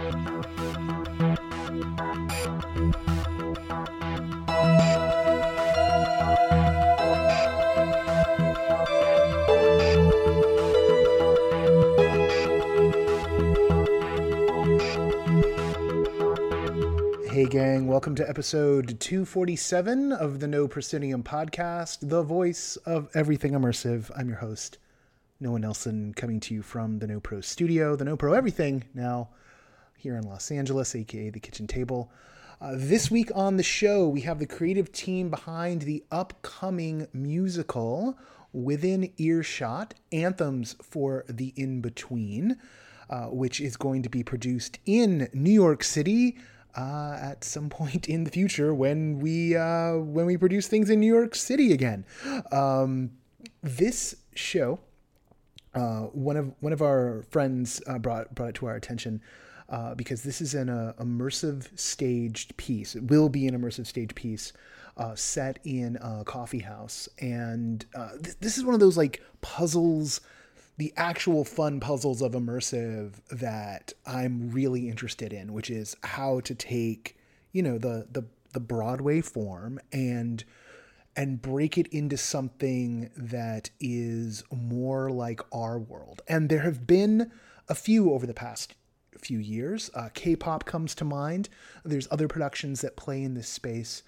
Hey, gang, welcome to episode 247 of the No Proscenium podcast, the voice of everything immersive. I'm your host, Noah Nelson, coming to you from the No Pro studio, the No Pro Everything, now here in Los Angeles, aka the kitchen table. Uh, this week on the show, we have the creative team behind the upcoming musical Within Earshot Anthems for the In Between, uh, which is going to be produced in New York City uh, at some point in the future when we uh, when we produce things in New York City again. Um, this show, uh, one of one of our friends uh, brought brought it to our attention. Uh, because this is an uh, immersive staged piece. It will be an immersive stage piece uh, set in a coffee house, and uh, th- this is one of those like puzzles the actual fun puzzles of immersive that I'm really interested in, which is how to take, you know, the the the Broadway form and and break it into something that is more like our world. And there have been a few over the past few years. Uh, K-pop comes to mind. There's other productions that play in this space.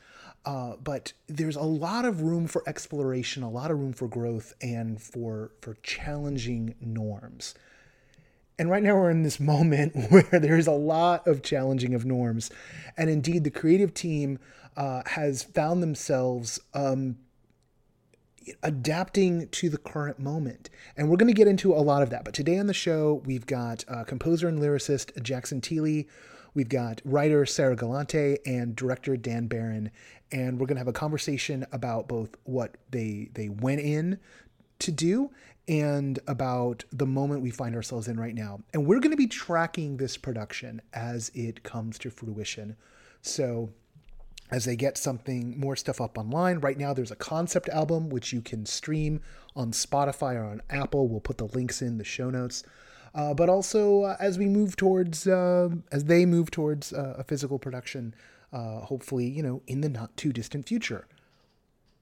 Uh, but there's a lot of room for exploration, a lot of room for growth, and for for challenging norms. And right now we're in this moment where there's a lot of challenging of norms, and indeed the creative team uh, has found themselves um, adapting to the current moment. And we're going to get into a lot of that. But today on the show, we've got uh, composer and lyricist Jackson Teeley. We've got writer Sarah Galante and director Dan Barron, and we're going to have a conversation about both what they they went in to do and about the moment we find ourselves in right now. And we're going to be tracking this production as it comes to fruition. So as they get something more stuff up online. Right now, there's a concept album which you can stream on Spotify or on Apple. We'll put the links in the show notes. Uh, but also, uh, as we move towards, uh, as they move towards uh, a physical production, uh, hopefully, you know, in the not too distant future.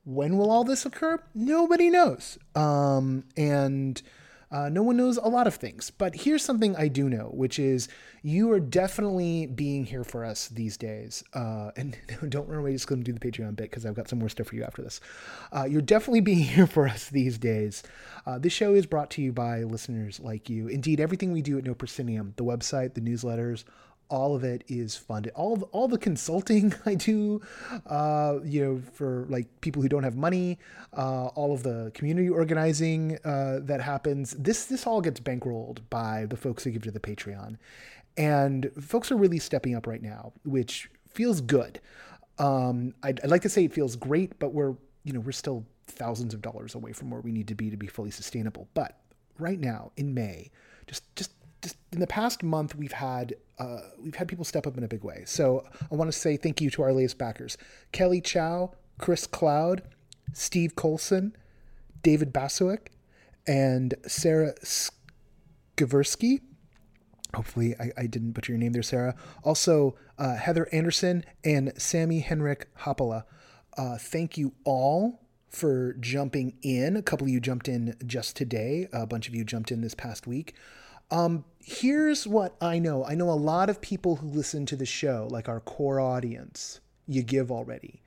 When will all this occur? Nobody knows. Um, and uh, no one knows a lot of things, but here's something I do know, which is you are definitely being here for us these days. Uh, and don't run away, just to do the Patreon bit because I've got some more stuff for you after this. Uh, you're definitely being here for us these days. Uh, this show is brought to you by listeners like you. Indeed, everything we do at No Proscenium, the website, the newsletters, all of it is funded. All of, all the consulting I do, uh, you know, for like people who don't have money, uh, all of the community organizing uh, that happens. This this all gets bankrolled by the folks who give to the Patreon, and folks are really stepping up right now, which feels good. Um, I'd, I'd like to say it feels great, but we're you know we're still thousands of dollars away from where we need to be to be fully sustainable. But right now in May, just just just in the past month we've had uh, we've had people step up in a big way. So I want to say thank you to our latest backers: Kelly Chow, Chris Cloud, Steve Colson, David Basuick, and Sarah Skaversky. Hopefully, I, I, didn't butcher your name there, Sarah. Also, uh, Heather Anderson and Sammy Henrik Hoppala. Uh, thank you all for jumping in. A couple of you jumped in just today. A bunch of you jumped in this past week. Um, here's what I know. I know a lot of people who listen to the show, like our core audience, you give already.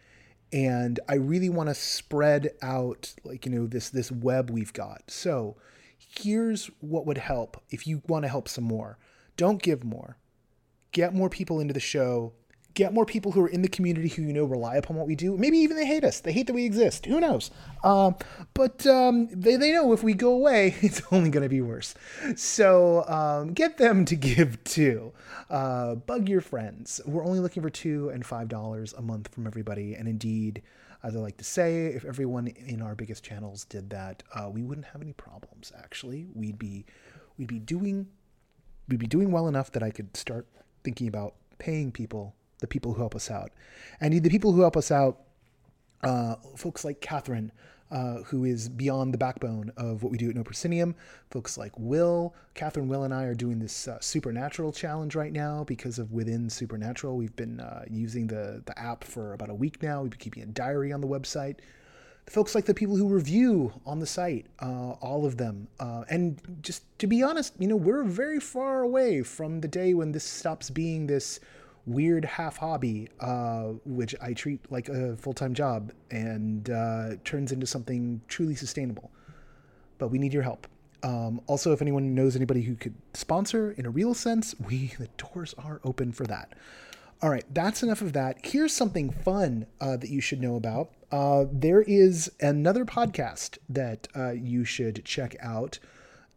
And I really want to spread out like, you know, this this web we've got. So, here's what would help if you want to help some more. Don't give more. Get more people into the show get more people who are in the community who you know rely upon what we do. Maybe even they hate us. They hate that we exist. Who knows? Um, but um, they, they know if we go away, it's only going to be worse. So um, get them to give too. Uh, bug your friends. We're only looking for two and five dollars a month from everybody. And indeed, as I like to say, if everyone in our biggest channels did that, uh, we wouldn't have any problems. Actually, we'd be we'd be doing we'd be doing well enough that I could start thinking about paying people the people who help us out. And the people who help us out, uh, folks like Catherine, uh, who is beyond the backbone of what we do at No Proscenium. Folks like Will, Catherine Will, and I are doing this uh, Supernatural challenge right now because of Within Supernatural. We've been uh, using the, the app for about a week now. We've been keeping a diary on the website The folks like the people who review on the site, uh, all of them. Uh, and just to be honest, you know, we're very far away from the day when this stops being this weird half hobby, uh, which I treat like a full time job and uh, turns into something truly sustainable. But we need your help. Um, also, if anyone knows anybody who could sponsor in a real sense, we the doors are open for that. All right, that's enough of that. Here's something fun uh, that you should know about. Uh, there is another podcast that uh, you should check out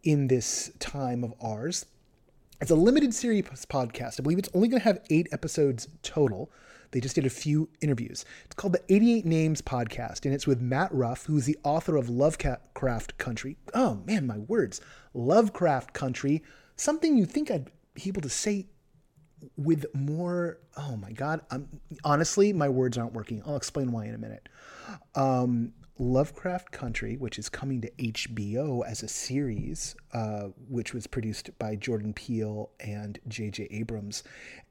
in this time of ours. It's a limited series podcast. I believe it's only going to have eight episodes total. They just did a few interviews. It's called the 88 Names Podcast, and it's with Matt Ruff, who's the author of Lovecraft Country. Oh man, my words. Lovecraft Country. Something you think I'd be able to say with more. Oh my God. I'm, honestly, my words aren't working. I'll explain why in a minute. Um, Lovecraft Country, which is coming to HBO as a series, uh, which was produced by Jordan Peele and J.J. Abrams.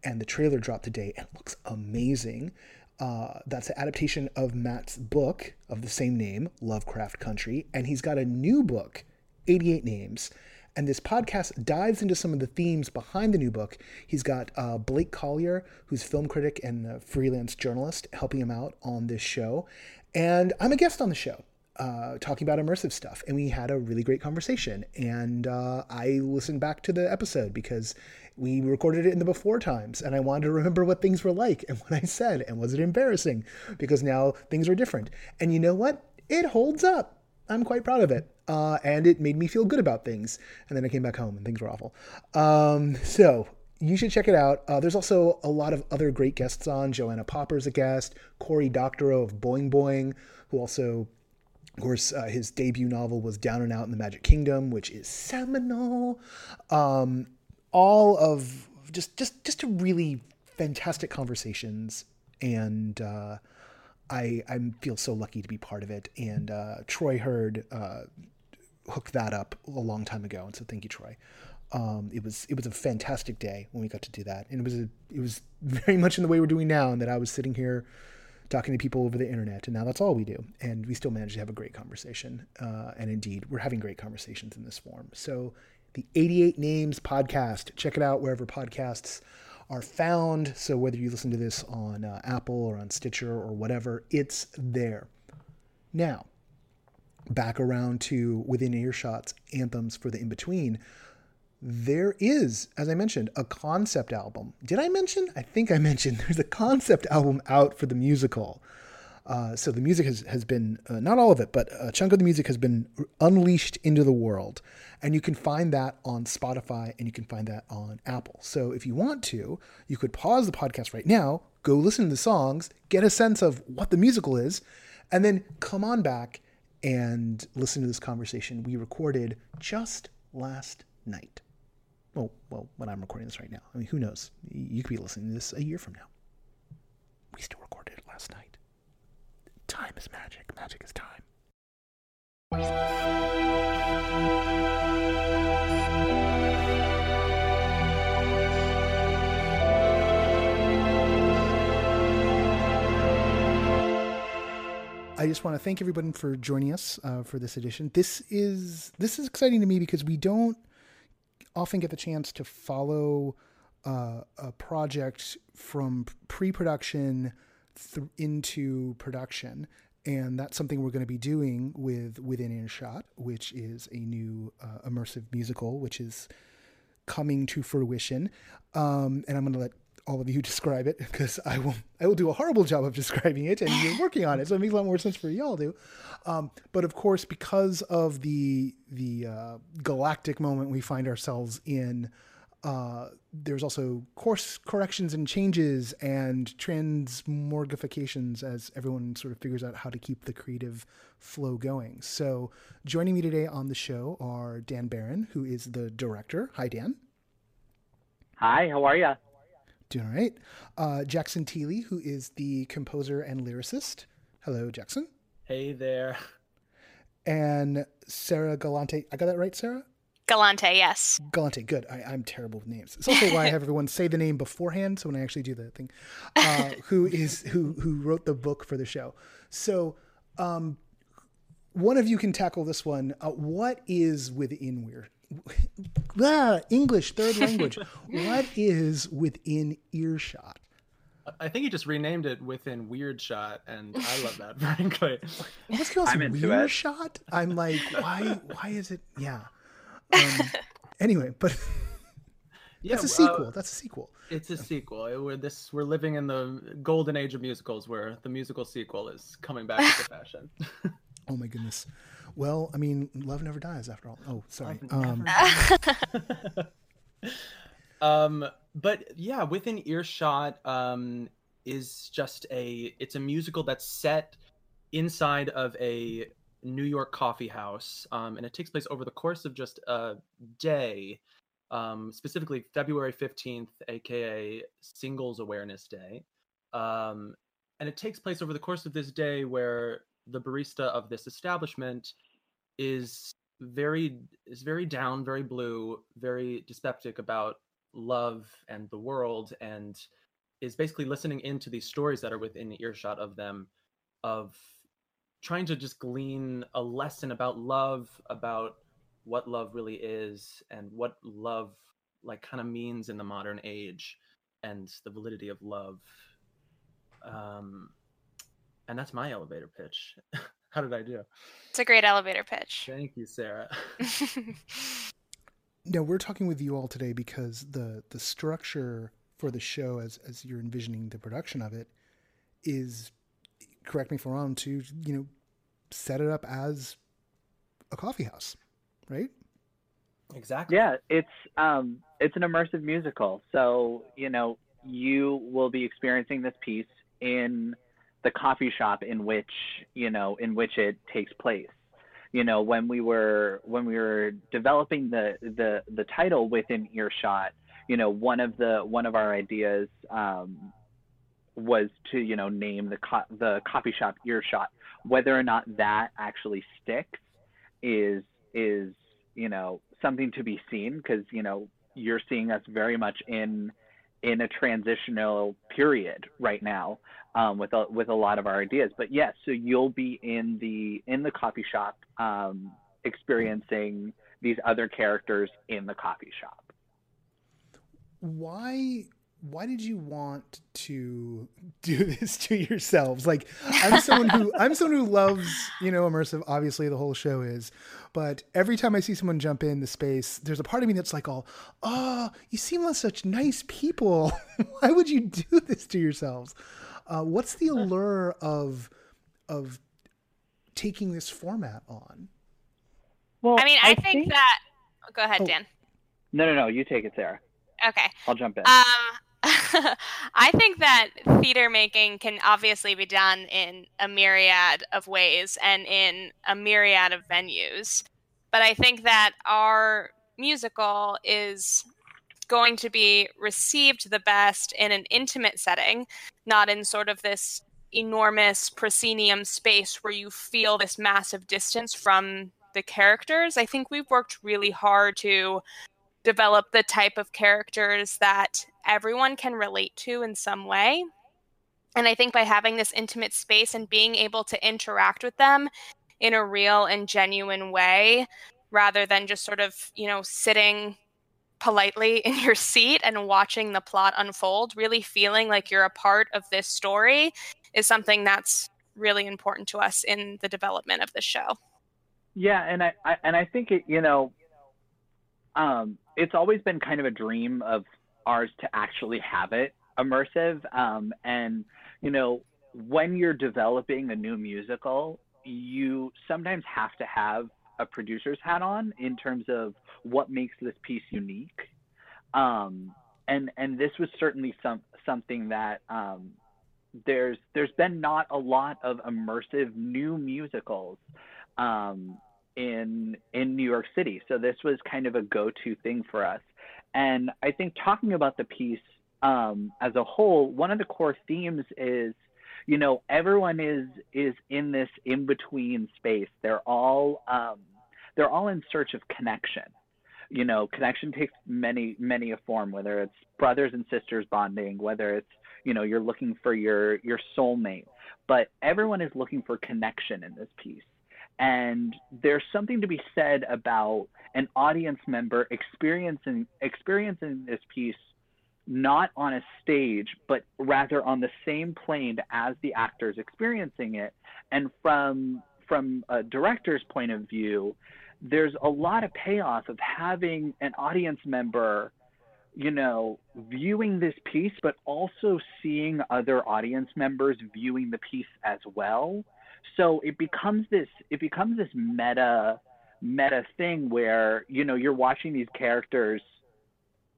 And the trailer dropped today and looks amazing. Uh, that's an adaptation of Matt's book of the same name, Lovecraft Country. And he's got a new book, 88 Names. And this podcast dives into some of the themes behind the new book. He's got uh, Blake Collier, who's film critic and freelance journalist, helping him out on this show. And I'm a guest on the show. Uh, talking about immersive stuff, and we had a really great conversation. And uh, I listened back to the episode because we recorded it in the before times, and I wanted to remember what things were like and what I said, and was it embarrassing? Because now things are different. And you know what? It holds up. I'm quite proud of it. Uh, and it made me feel good about things. And then I came back home and things were awful. Um, so you should check it out. Uh, there's also a lot of other great guests on. Joanna Popper's a guest. Cory Doctorow of Boing Boing, who also, of course, uh, his debut novel was Down and Out in the Magic Kingdom, which is seminal. Um, all of just just just a really fantastic conversations, and uh, I I feel so lucky to be part of it. And uh, Troy Heard uh, hooked that up a long time ago, and so thank you, Troy. Um, it was it was a fantastic day when we got to do that, and it was a, it was very much in the way we're doing now, and that I was sitting here talking to people over the internet, and now that's all we do, and we still manage to have a great conversation. Uh, and indeed, we're having great conversations in this form. So, the 88 Names podcast, check it out wherever podcasts are found. So whether you listen to this on uh, Apple or on Stitcher or whatever, it's there. Now, back around to within earshot's anthems for the in between there is, as I mentioned, a concept album. Did I mention? I think I mentioned there's a concept album out for the musical. Uh, so the music has, has been, uh, not all of it, but a chunk of the music has been unleashed into the world. And you can find that on Spotify and you can find that on Apple. So if you want to, you could pause the podcast right now, go listen to the songs, get a sense of what the musical is, and then come on back and listen to this conversation we recorded just last night. Well, well, when I'm recording this right now. I mean, who knows? You could be listening to this a year from now. We still recorded it last night. Time is magic. Magic is time. I just want to thank everyone for joining us uh, for this edition. This is this is exciting to me because we don't often get the chance to follow uh, a project from pre-production th- into production. And that's something we're going to be doing with within earshot which is a new uh, immersive musical which is coming to fruition. Um, and i'm going to let all of you describe it because I will I will do a horrible job of describing it, and you're working on it, so it makes a lot more sense for y'all to. Um, but of course, because of the the uh, galactic moment we find ourselves in, uh, there's also course corrections and changes and transmorgifications as everyone sort of figures out how to keep the creative flow going. So, joining me today on the show are Dan Barron, who is the director. Hi, Dan. Hi, how are you? Doing all right. Uh, Jackson Teeley, who is the composer and lyricist. Hello, Jackson. Hey there. and Sarah Galante. I got that right, Sarah? Galante, yes. Galante, good. I, am terrible with names. It's also why I have everyone say the name beforehand, so when I actually do the thing, uh, who is who who wrote the book for the show. So, um, one of you can tackle this one. Uh, what is within weird? ah, English third language. what is within earshot? I think he just renamed it within Weird Shot, and I love that, frankly. What's going on? Weird Shot? I'm like, why? Why is it? Yeah. Um, anyway, but yeah, that's a sequel. Uh, that's a sequel. It's a sequel. We're this. We're living in the golden age of musicals, where the musical sequel is coming back into fashion. oh my goodness. Well, I mean, love never dies after all. Oh, sorry. Um, um, but yeah, within earshot um, is just a. It's a musical that's set inside of a New York coffee house, um, and it takes place over the course of just a day, um, specifically February 15th, aka Singles Awareness Day. Um, and it takes place over the course of this day where the barista of this establishment is very is very down, very blue, very dyspeptic about love and the world, and is basically listening into these stories that are within earshot of them of trying to just glean a lesson about love, about what love really is, and what love like kind of means in the modern age, and the validity of love. Um, and that's my elevator pitch. How did I do? It's a great elevator pitch. Thank you, Sarah. now we're talking with you all today because the the structure for the show, as as you're envisioning the production of it, is correct me if I'm wrong, to you know set it up as a coffee house, right? Exactly. Yeah, it's um, it's an immersive musical. So you know you will be experiencing this piece in the coffee shop in which you know in which it takes place. You know when we were when we were developing the the the title within earshot, you know one of the one of our ideas um, was to you know name the co- the coffee shop earshot whether or not that actually sticks is is you know something to be seen because you know you're seeing us very much in in a transitional period right now um, with a, with a lot of our ideas. But yes, so you'll be in the in the coffee shop um, experiencing these other characters in the coffee shop. Why why did you want to do this to yourselves? Like, I'm someone who I'm someone who loves, you know, immersive. Obviously, the whole show is, but every time I see someone jump in the space, there's a part of me that's like, "Oh, oh, you seem like such nice people. why would you do this to yourselves?" Uh, what's the allure of of taking this format on? Well, I mean, I, I think, think, that. Go ahead, oh. Dan. No, no, no. You take it, Sarah. Okay. I'll jump in. Um, I think that theater making can obviously be done in a myriad of ways and in a myriad of venues. But I think that our musical is going to be received the best in an intimate setting, not in sort of this enormous proscenium space where you feel this massive distance from the characters. I think we've worked really hard to develop the type of characters that everyone can relate to in some way. And I think by having this intimate space and being able to interact with them in a real and genuine way, rather than just sort of, you know, sitting politely in your seat and watching the plot unfold, really feeling like you're a part of this story is something that's really important to us in the development of the show. Yeah, and I, I and I think it, you know, um, it's always been kind of a dream of ours to actually have it immersive. Um, and, you know, when you're developing a new musical, you sometimes have to have a producer's hat on in terms of what makes this piece unique. Um, and and this was certainly some something that um, there's there's been not a lot of immersive new musicals um, in in New York City. So this was kind of a go-to thing for us. And I think talking about the piece um, as a whole, one of the core themes is, you know everyone is is in this in between space they're all um, they're all in search of connection you know connection takes many many a form whether it's brothers and sisters bonding whether it's you know you're looking for your your soulmate but everyone is looking for connection in this piece and there's something to be said about an audience member experiencing experiencing this piece not on a stage, but rather on the same plane as the actors experiencing it. And from from a director's point of view, there's a lot of payoff of having an audience member, you know, viewing this piece, but also seeing other audience members viewing the piece as well. So it becomes this it becomes this meta meta thing where, you know, you're watching these characters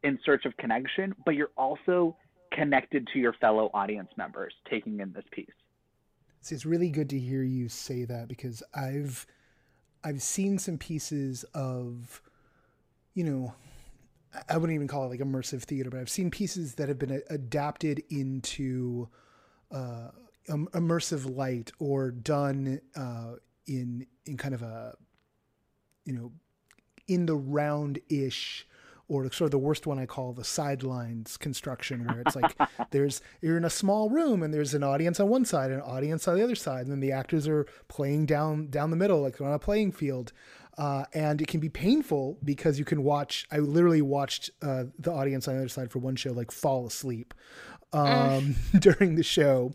in search of connection, but you're also connected to your fellow audience members taking in this piece. See, it's really good to hear you say that because I've I've seen some pieces of, you know, I wouldn't even call it like immersive theater, but I've seen pieces that have been adapted into uh, immersive light or done uh, in in kind of a, you know, in the round ish or sort of the worst one I call the sidelines construction, where it's like there's you're in a small room and there's an audience on one side and an audience on the other side, and then the actors are playing down down the middle like on a playing field. Uh, and it can be painful because you can watch. I literally watched uh, the audience on the other side for one show like fall asleep um, during the show.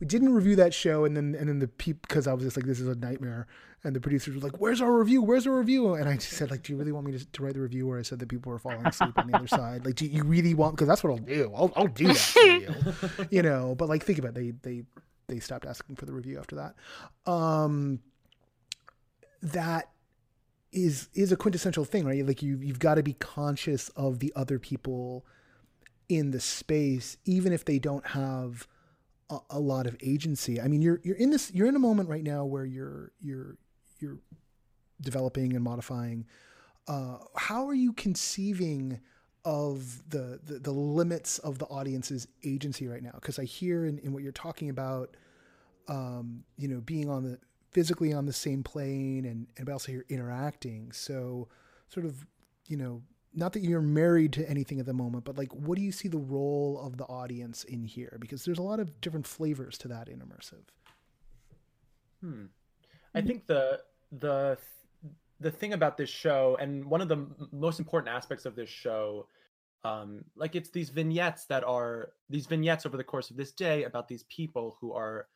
We didn't review that show, and then and then the peep because I was just like, this is a nightmare and the producers were like, "Where's our review? Where's our review?" And I just said, "Like, do you really want me to, to write the review where I said that people were falling asleep on the other side? Like, do you really want? Because that's what I'll do. I'll, I'll do that for you, you know. But like, think about it. they they they stopped asking for the review after that. Um, that is is a quintessential thing, right? Like you you've got to be conscious of the other people in the space, even if they don't have a, a lot of agency. I mean, you're you're in this you're in a moment right now where you're you're you're developing and modifying. Uh, how are you conceiving of the, the, the limits of the audience's agency right now? Because I hear in, in what you're talking about, um, you know, being on the physically on the same plane, and and but also you're interacting. So, sort of, you know, not that you're married to anything at the moment, but like, what do you see the role of the audience in here? Because there's a lot of different flavors to that in immersive. Hmm. I think the the the thing about this show and one of the most important aspects of this show um like it's these vignettes that are these vignettes over the course of this day about these people who are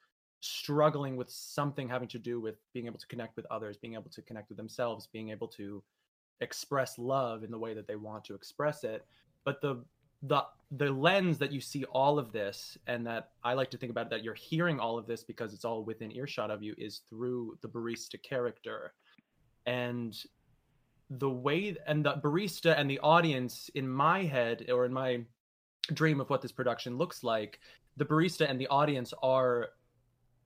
struggling with something having to do with being able to connect with others being able to connect with themselves being able to express love in the way that they want to express it. But the the the lens that you see all of this and that I like to think about it, that you're hearing all of this because it's all within earshot of you is through the barista character. And the way and the barista and the audience in my head or in my dream of what this production looks like the barista and the audience are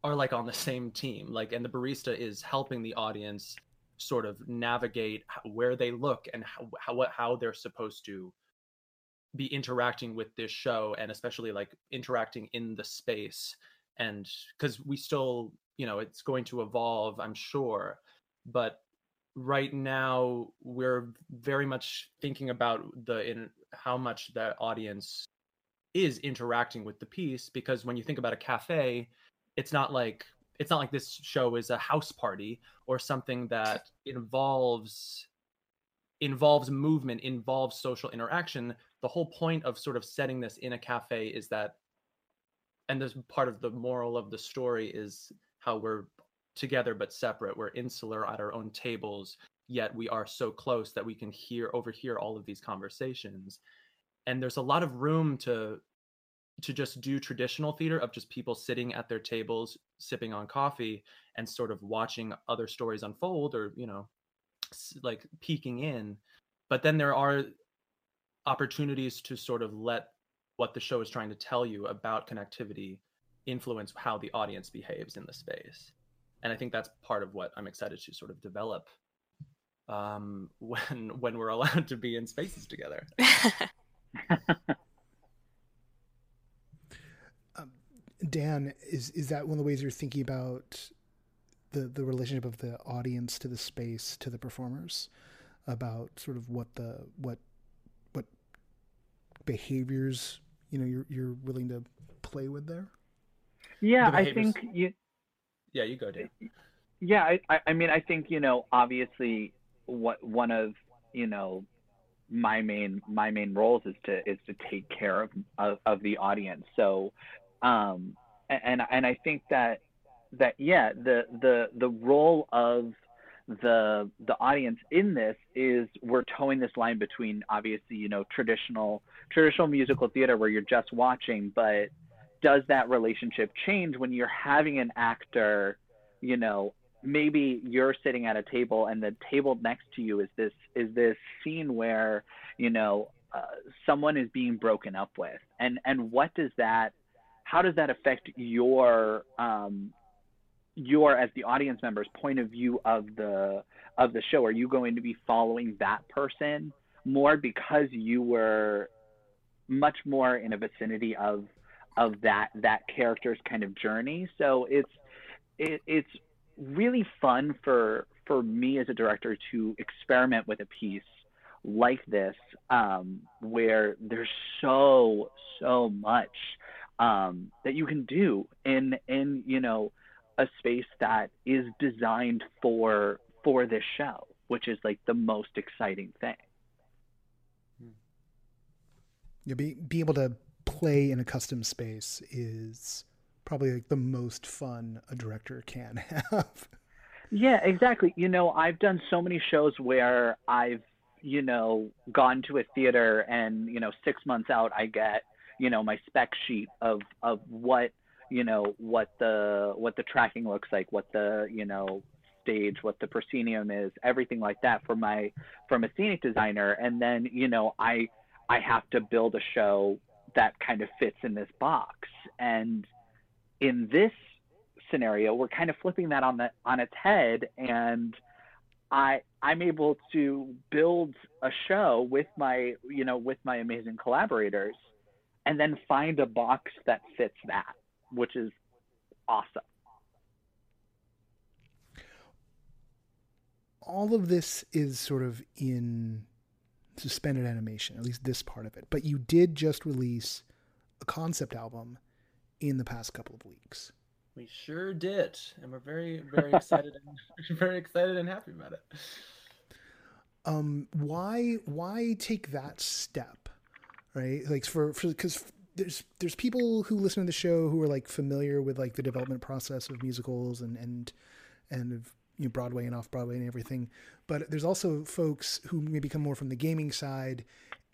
are like on the same team. Like and the barista is helping the audience sort of navigate where they look and how how, how they're supposed to be interacting with this show and especially like interacting in the space. And because we still you know it's going to evolve i'm sure. But right now we're very much thinking about the in how much the audience is interacting with the piece because when you think about a cafe it's not like it's not like this show is a house party or something that involves involves movement involves social interaction. The whole point of sort of setting this in a cafe is that and this part of the moral of the story is how we're together but separate. We're insular at our own tables yet we are so close that we can hear overhear all of these conversations. And there's a lot of room to to just do traditional theater of just people sitting at their tables sipping on coffee and sort of watching other stories unfold or you know like peeking in. But then there are opportunities to sort of let what the show is trying to tell you about connectivity influence how the audience behaves in the space. And i think that's part of what i'm excited to sort of develop um, when when we're allowed to be in spaces together um, Dan, is is that one of the ways you're thinking about the the relationship of the audience to the space to the performers, about sort of what the what what behaviors you know you're you're willing to play with there? Yeah, The I think you. Yeah, you go, Dan. Yeah, I, I, I mean, I think you know, obviously, what one of you know, my main my main roles is to is to take care of of, of the audience. So, um, and and I think that that yeah, the the the role of the the audience in this is we're towing this line between obviously you know traditional traditional musical theater where you're just watching, but does that relationship change when you're having an actor you know maybe you're sitting at a table and the table next to you is this is this scene where you know uh, someone is being broken up with? And and what does that how does that affect your um your as the audience member's point of view of the of the show? Are you going to be following that person more because you were much more in a vicinity of of that that character's kind of journey? So it's it, it's really fun for for me as a director to experiment with a piece like this um, where there's so so much um, that you can do in in you know a space that is designed for for this show which is like the most exciting thing Yeah, be be able to play in a custom space is probably like the most fun a director can have. Yeah, exactly. You know, I've done so many shows where I've, you know, gone to a theater and, you know, six months out I get, you know, my spec sheet of of what, you know, what the what the tracking looks like, what the, you know, stage, what the proscenium is, everything like that for my from a scenic designer. And then, you know, I I have to build a show that kind of fits in this box. And in this scenario, we're kind of flipping that on the on its head. And I I'm able to build a show with my you know with my amazing collaborators and then find a box that fits that, which is awesome. All of this is sort of in suspended animation, at least this part of it. But you did just release a concept album in the past couple of weeks. We sure did, and we're very, very excited and very excited and happy about it. um why why take that step right? Like for for because there's there's people who listen to the show who are like familiar with like the development process of musicals and and and of you know broadway and off broadway and everything. But there's also folks who maybe come more from the gaming side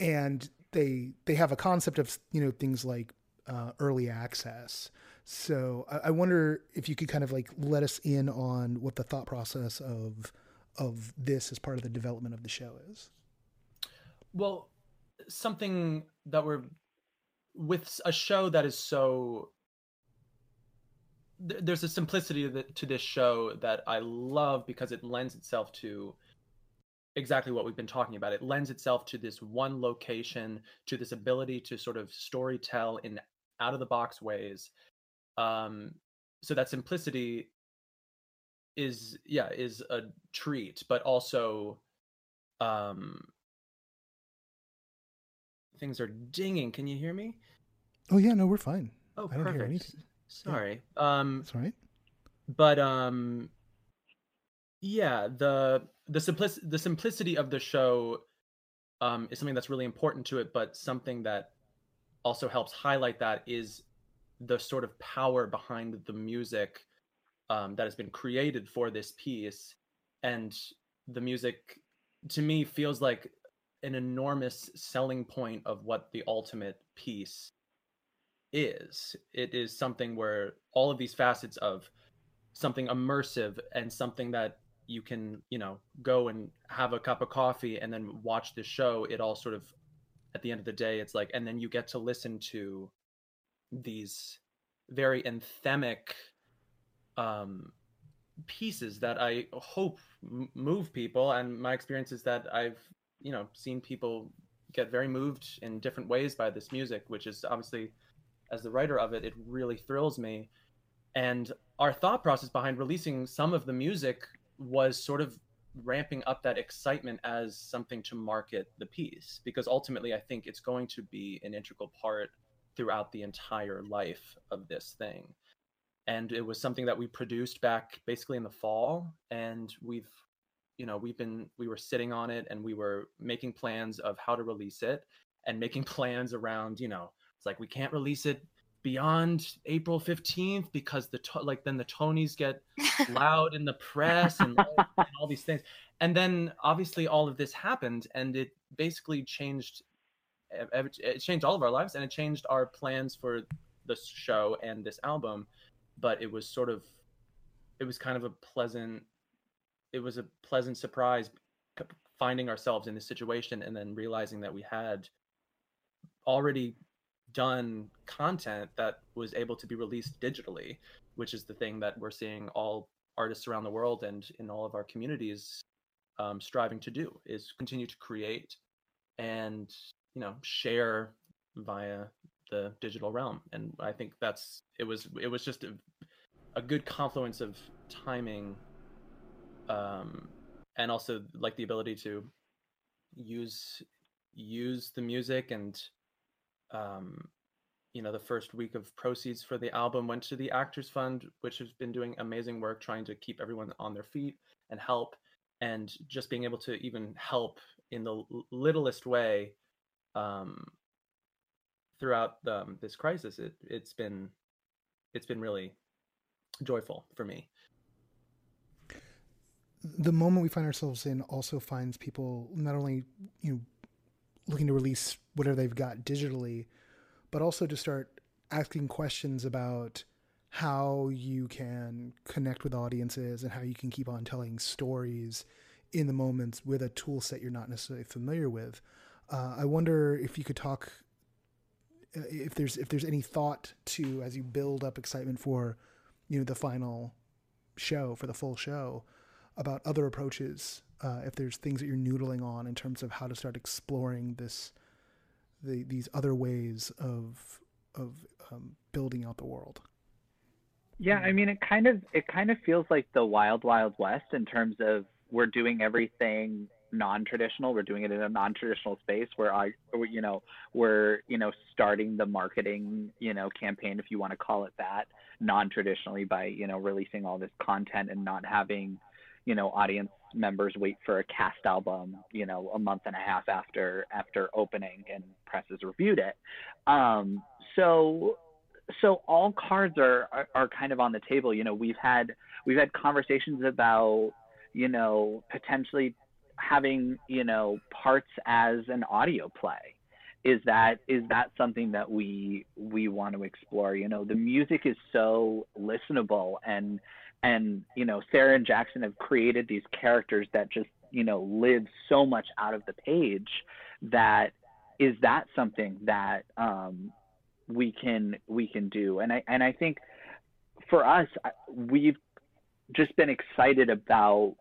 and they they have a concept of you know things like uh, early access. So I, I wonder if you could kind of like let us in on what the thought process of of this as part of the development of the show is. Well, something that we're with a show that is so there's a simplicity to, this show that I love because it lends itself to exactly what we've been talking about. It lends itself to this one location, to this ability to sort of story tell in out of the box ways. Um, so that simplicity is yeah is a treat, but also um things are dinging. Can you hear me? Oh yeah, no, we're fine. Oh, I don't hear perfect. anything. Sorry. Um That's all right. but um yeah the the simplic- the simplicity of the show um is something that's really important to it but something that also helps highlight that is the sort of power behind the music um, that has been created for this piece and the music to me feels like an enormous selling point of what the ultimate piece is. It is something where all of these facets of something immersive and something that you can you know go and have a cup of coffee and then watch the show it all sort of at the end of the day it's like and then you get to listen to these very anthemic um pieces that i hope move people. And my experience is that i've you know seen people get very moved in different ways by this music which is obviously as the writer of it, it really thrills me. And our thought process behind releasing some of the music was sort of ramping up that excitement as something to market the piece because ultimately I think it's going to be an integral part throughout the entire life of this thing. And it was something that we produced back basically in the fall and we've you know, we've been we were sitting on it and we were making plans of how to release it and making plans around, you know, it's like we can't release it beyond April 15th because the to- like then the Tonys get loud in the press and, and all these things. And then obviously all of this happened and it basically changed it changed all of our lives and it changed our plans for the show and this album but it was sort of it was kind of a pleasant it was a pleasant surprise finding ourselves in this situation and then realizing that we had already done content that was able to be released digitally which is the thing that we're seeing all artists around the world and in all of our communities um, striving to do is continue to create and you know share via the digital realm. And i think that's it was it was just a, a good confluence of timing um and also like the ability to use use the music and um you know the first week of proceeds for the album went to the actors fund which has been doing amazing work trying to keep everyone on their feet and help and just being able to even help in the littlest way um, throughout the, um, this crisis, it, it's been it's been really joyful for me. The moment we find ourselves in also finds people not only you know looking to release whatever they've got digitally, but also to start asking questions about how you can connect with audiences and how you can keep on telling stories in the moments with a tool set you're not necessarily familiar with. Uh, I wonder if you could talk uh, if there's if there's any thought to as you build up excitement for you know the final show for the full show about other approaches uh, if there's things that you're noodling on in terms of how to start exploring this the, these other ways of of um, building out the world? Yeah i mean it kind of it kind of feels like the wild wild west in terms of we're doing everything non-traditional we're doing it in a non-traditional space where i you know we're you know starting the marketing you know campaign if you want to call it that non-traditionally by you know releasing all this content and not having you know audience members wait for a cast album you know a month and a half after after opening and press has reviewed it. Um so so all cards are, are are kind of on the table. You know we've had we've had conversations about you know potentially having you know parts as an audio play. Is that is that something that we we want to explore? You know the music is so listenable and and you know sarah and jackson have created these characters that just you know live so much out of the page that is that something that um we can we can do and i and i think for us we've just been excited about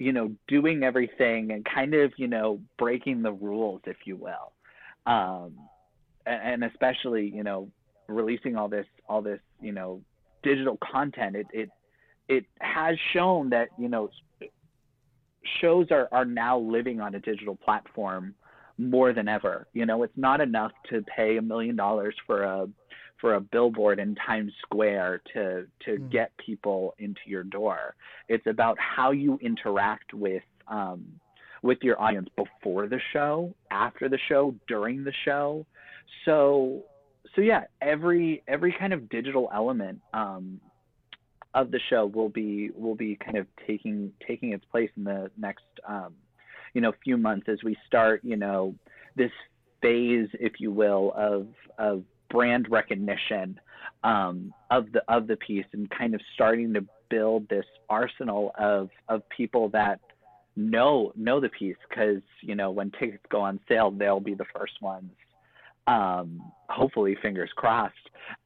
you know, doing everything and kind of, you know, breaking the rules, if you will. Um, and, and especially, you know, releasing all this, all this, you know, digital content, it, it, it has shown that, you know, shows are, are now living on a digital platform more than ever. You know, it's not enough to pay a million dollars for a for a billboard in Times Square to to mm. get people into your door. It's about how you interact with um, with your audience before the show, after the show, during the show. So so yeah, every every kind of digital element um, of the show will be will be kind of taking taking its place in the next um, you know few months as we start you know this phase, if you will, of of brand recognition um, of the of the piece and kind of starting to build this arsenal of of people that know know the piece because you know when tickets go on sale they'll be the first ones um, hopefully fingers crossed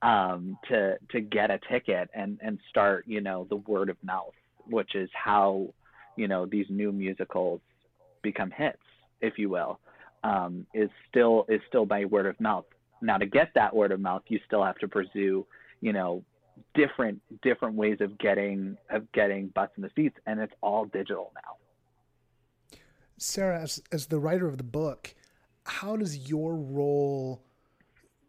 um, to to get a ticket and and start you know the word of mouth which is how you know these new musicals become hits if you will um, is still is still by word of mouth Now to get that word of mouth, you still have to pursue, you know, different different ways of getting of getting butts in the seats, and it's all digital now. Sarah, as as the writer of the book, how does your role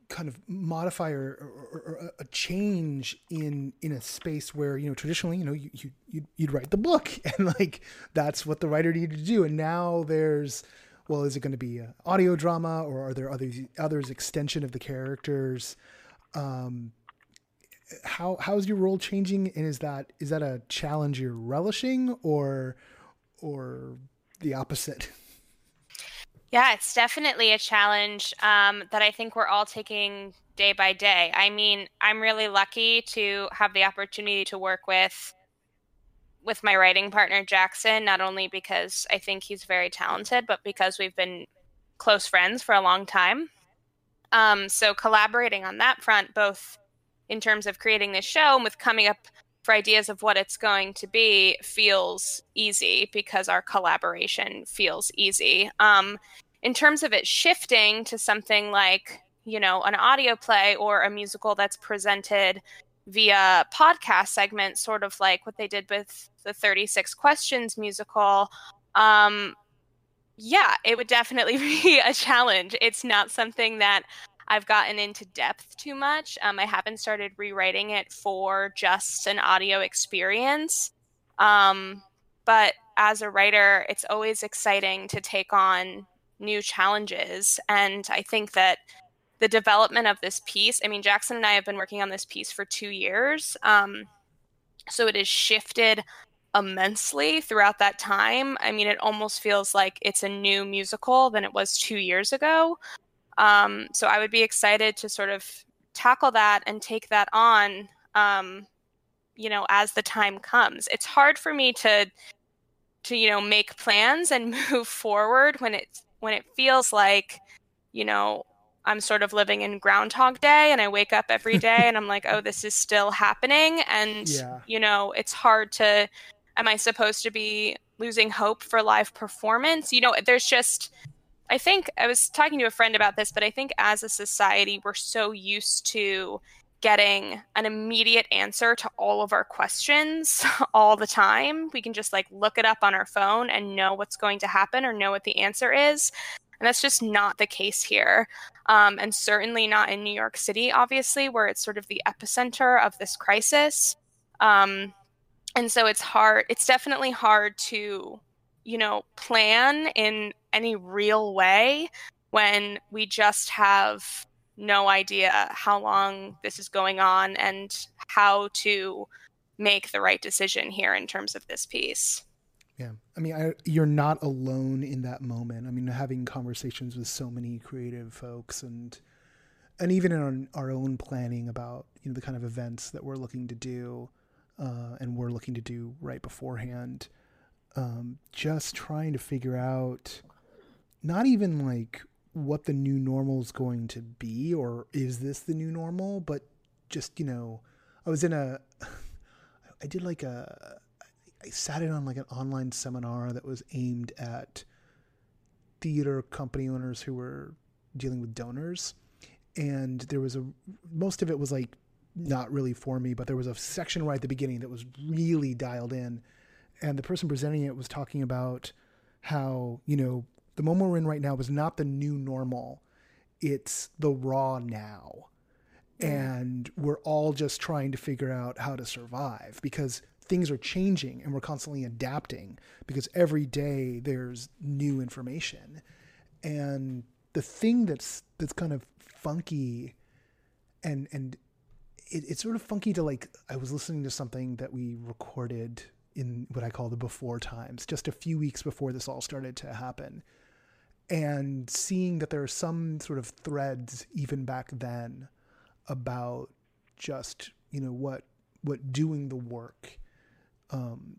kind of modify or, or, or, a change in in a space where you know traditionally you know you, you you'd, write the book and like that's what the writer needed to do. And now there's well is it going to be audio drama or are there others others extension of the characters? Um how how's your role changing? And is that is that a challenge you're relishing or or the opposite Yeah, it's definitely a challenge um, that I think we're all taking day by day. I mean, I'm really lucky to have the opportunity to work with with my writing partner Jackson, not only because I think he's very talented, but because we've been close friends for a long time. Um, so collaborating on that front, both in terms of creating this show and with coming up for ideas of what it's going to be, feels easy because our collaboration feels easy. Um, in terms of it shifting to something like you know an audio play or a musical that's presented via podcast segment sort of like what they did with the 36 questions musical um yeah it would definitely be a challenge. It's not something that i've gotten into depth too much. Um, i haven't started rewriting it for just an audio experience. Um, but as a writer it's always exciting to take on new challenges. And I think that the development of this piece, I mean, Jackson and I have been working on this piece for two years. Um, so it has shifted immensely throughout that time. I mean, it almost feels like it's a new musical than it was two years ago. Um, so I would be excited to sort of tackle that and take that on, um, you know, as the time comes. It's hard for me to to you know make plans and move forward when it's when it feels like, you know, I'm sort of living in Groundhog Day and I wake up every day and I'm like, oh, this is still happening. And, yeah. you know, it's hard to, am I supposed to be losing hope for live performance? You know, there's just, I think I was talking to a friend about this, but I think as a society, we're so used to getting an immediate answer to all of our questions all the time. We can just like look it up on our phone and know what's going to happen or know what the answer is. And that's just not the case here. Um, and certainly not in New York City, obviously, where it's sort of the epicenter of this crisis. Um, and so it's hard, it's definitely hard to, you know, plan in any real way when we just have no idea how long this is going on and how to make the right decision here in terms of this piece. Yeah. I mean, I, you're not alone in that moment. I mean, having conversations with so many creative folks and and even in our, our own planning about, you know, the kind of events that we're looking to do uh, and we're looking to do right beforehand, um, just trying to figure out not even like what the new normal is going to be or is this the new normal? But just you know i was in a i did like a i sat in on like an online seminar that was aimed at theater company owners who were dealing with donors. And there was a most of it was like not really for me but there was a section right at the beginning that was really dialed in. And the person presenting it was talking about how you know the moment we're in right now is not the new normal, it's the raw now. And we're all just trying to figure out how to survive because things are changing and we're constantly adapting because every day there's new information. And the thing that's that's kind of funky and and it, it's sort of funky to like I was listening to something that we recorded in what I call the before times, just a few weeks before this all started to happen and seeing that there are some sort of threads even back then about just you know what what doing the work um,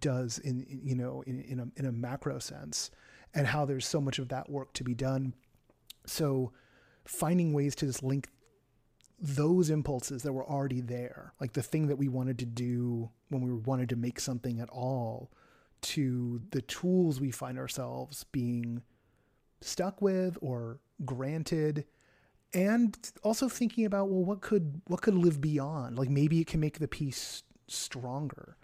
does in, in, you know in, in a in a macro sense and how there's so much of that work to be done. So finding ways to just link those impulses that were already there like the thing that we wanted to do when we wanted to make something at all to the tools we find ourselves being stuck with or granted and also thinking about well what could what could live beyond like maybe it can make the piece stronger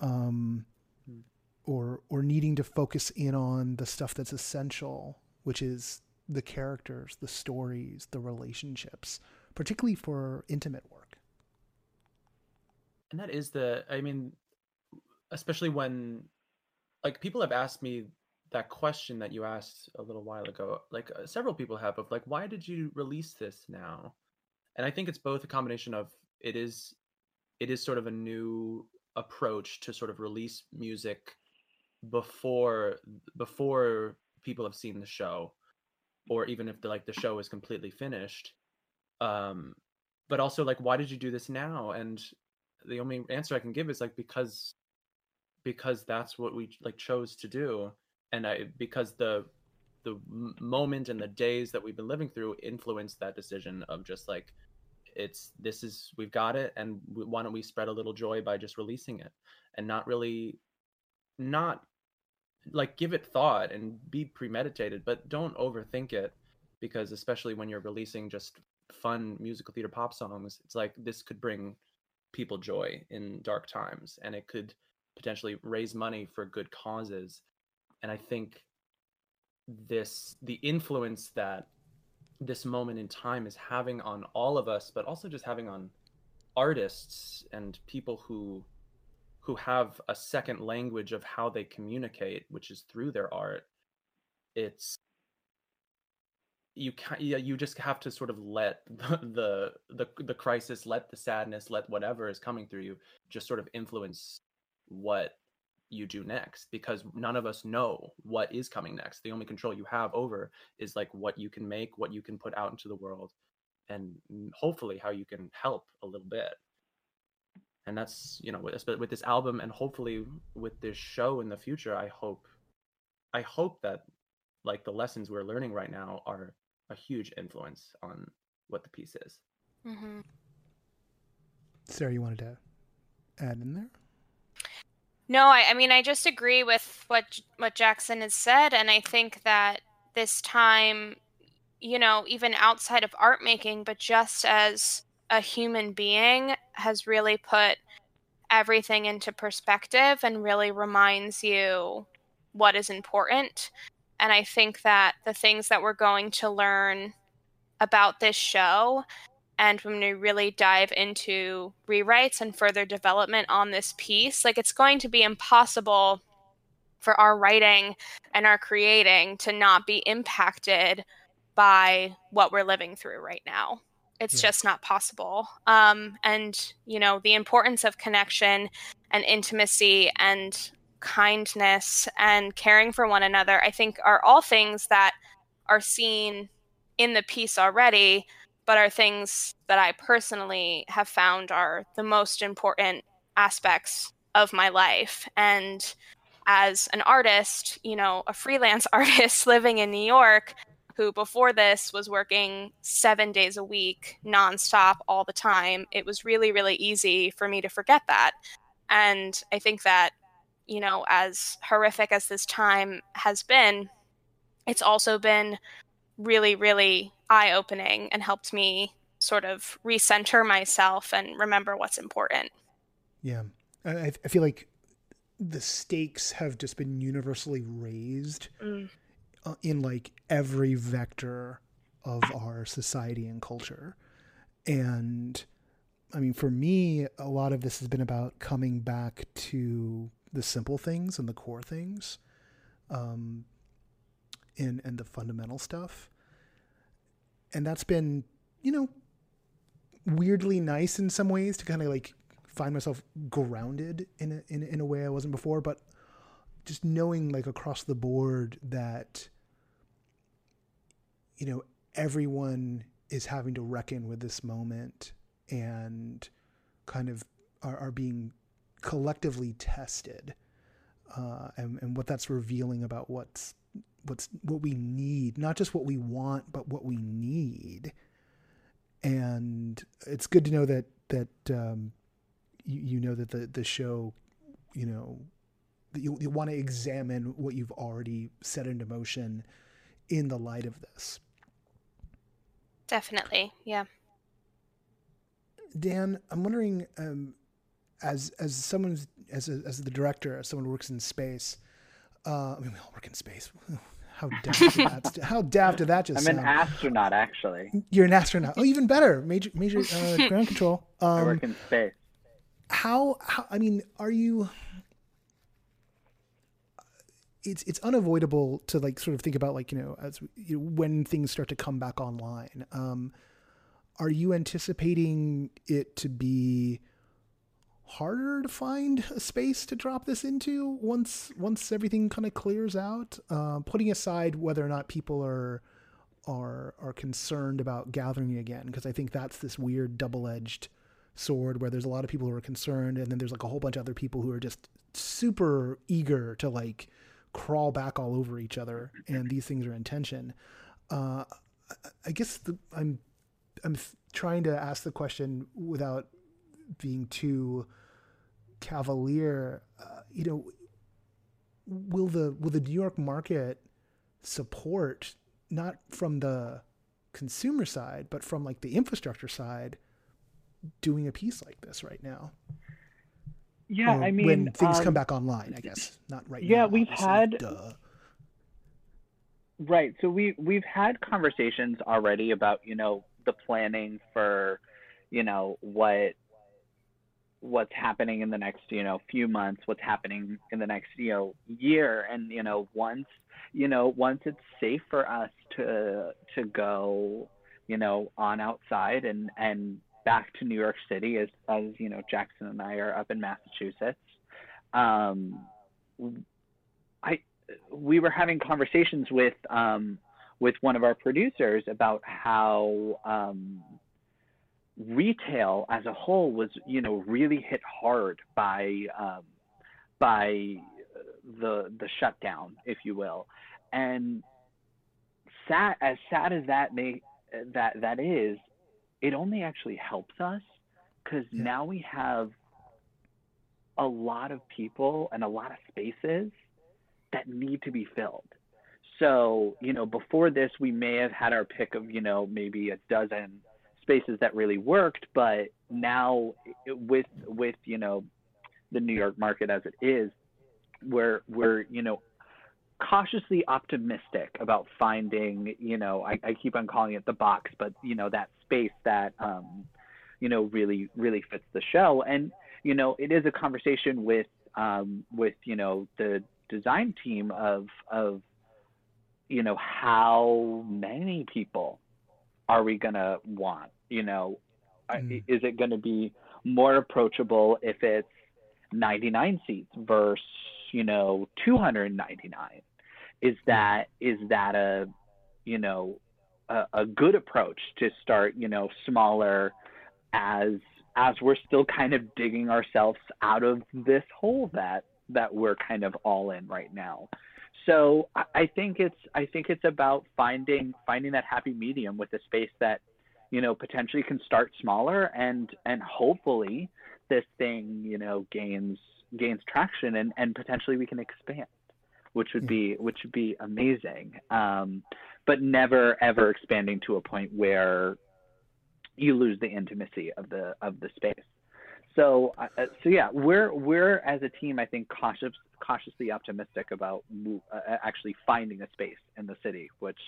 um hmm. or or needing to focus in on the stuff that's essential which is the characters the stories the relationships particularly for intimate work and that is the i mean especially when like people have asked me that question that you asked a little while ago like uh, several people have of like why did you release this now? And i think it's both a combination of it is it is sort of a new approach to sort of release music before before people have seen the show or even if the like the show is completely finished um but also like why did you do this now? And the only answer i can give is like because because that's what we like chose to do. And I because the the moment and the days that we've been living through influenced that decision of just like it's this is we've got it and we, why don't we spread a little joy by just releasing it? And not really not like give it thought and be premeditated but don't overthink it because especially when you're releasing just fun musical theater pop songs it's like this could bring people joy in dark times and it could potentially raise money for good causes. And i think this the influence that this moment in time is having on all of us but also just having on artists and people who who have a second language of how they communicate which is through their art it's you can yeah, you just have to sort of let the, the the the crisis let the sadness let whatever is coming through you just sort of influence what you do next because none of us know what is coming next. The only control you have over is like what you can make, what you can put out into the world, and hopefully how you can help a little bit. And that's you know with, with this album and hopefully with this show in the future, I hope, I hope that like the lessons we're learning right now are a huge influence on what the piece is. Mm-hmm. Sarah, you wanted to add in there? No, I, I mean I just agree with what what Jackson has said, and I think that this time, you know, even outside of art making, but just as a human being, has really put everything into perspective and really reminds you what is important. And I think that the things that we're going to learn about this show and when we really dive into rewrites and further development on this piece. Like it's going to be impossible for our writing and our creating to not be impacted by what we're living through right now. It's yeah. just not possible. Um, and you know the importance of connection and intimacy and kindness and caring for one another i think are all things that are seen in the piece already but are things that I personally have found are the most important aspects of my life. And as an artist, you know, a freelance artist living in New York, who before this was working seven days a week, nonstop, all the time, it was really, really easy for me to forget that. And I think that, you know, as horrific as this time has been, it's also been really, really eye opening and helped me sort of recenter myself and remember what's important. Yeah. I, I feel like the stakes have just been universally raised mm. Uh, in like every vector of our society and culture. And I mean, for me, a lot of this has been about coming back to the simple things and the core things, um, and and the fundamental stuff and that's been you know weirdly nice in some ways to kind of like find myself grounded in a, in, in a way I wasn't before but just knowing like across the board that you know everyone is having to reckon with this moment and kind of are, are being collectively tested uh, and, and what that's revealing about what's what's what we need, not just what we want, but what we need. And it's good to know that that um, you, you know that the the show, you know, that you, you want to examine what you've already set into motion in the light of this. Definitely, yeah. Dan, I'm wondering, um, as as someone as a, as the director, as someone who works in space, uh, I mean, we all work in space. How daft did that? How daft did that just I'm sound? an astronaut, actually. You're an astronaut. Oh, even better. Major major uh, ground control. Um, I work in space. how how I mean, are you? It's it's unavoidable to like sort of think about like you know as you know, when things start to come back online. Um, are you anticipating it to be harder to find a space to drop this into once once everything kind of clears out? Uh, putting aside whether or not people are are are concerned about gathering again, because I think that's this weird double edged sword where there's a lot of people who are concerned and then there's like a whole bunch of other people who are just super eager to like crawl back all over each other and these things are in tension uh, I- guess the, i'm i'm trying to ask the question without being too cavalier uh, you know will the will the new york market support not from the consumer side but from like the infrastructure side doing a piece like this right now. Yeah, Or I mean, when things um, come back online, I guess not right now. yeah, we've had- Duh. Right. So we we've had conversations already about you know the planning for you know what what's happening in the next you know few months, what's happening in the next you know year, and you know once you know once it's safe for us to to go you know on outside and and back to New York City as as you know Jackson and I are up in Massachusetts. Um, I we were having conversations with um, with one of our producers about how um, retail as a whole was you know really hit hard by um, by the the shutdown, if you will, and sad as sad as that may that that is, it only actually helps us because Yeah. now we have a lot of people and a lot of spaces that need to be filled. So, you know, before this, we may have had our pick of, you know, maybe a dozen spaces that really worked, but now with with you know the New York market as it is, we're we're you know cautiously optimistic about finding, you know, I, I keep on calling it the box, but you know that space that um, you know really really fits the show, and you know it is a conversation with um, with you know the design team of of you know how many people are we gonna want you know Mm. is it going to be more approachable if it's 99 seats versus you know 299 is that is that a you know a, a good approach to start you know smaller as as we're still kind of digging ourselves out of this hole that that we're kind of all in right now? So I, I think it's I think it's about finding finding that happy medium with a space that you know potentially can start smaller and and hopefully this thing you know gains gains traction and and potentially we can expand which would be which would be amazing. Um, but never ever expanding to a point where you lose the intimacy of the of the space. So uh, uh, so yeah we're we're as a team i think cautious cautiously optimistic about uh, actually finding a space in the city which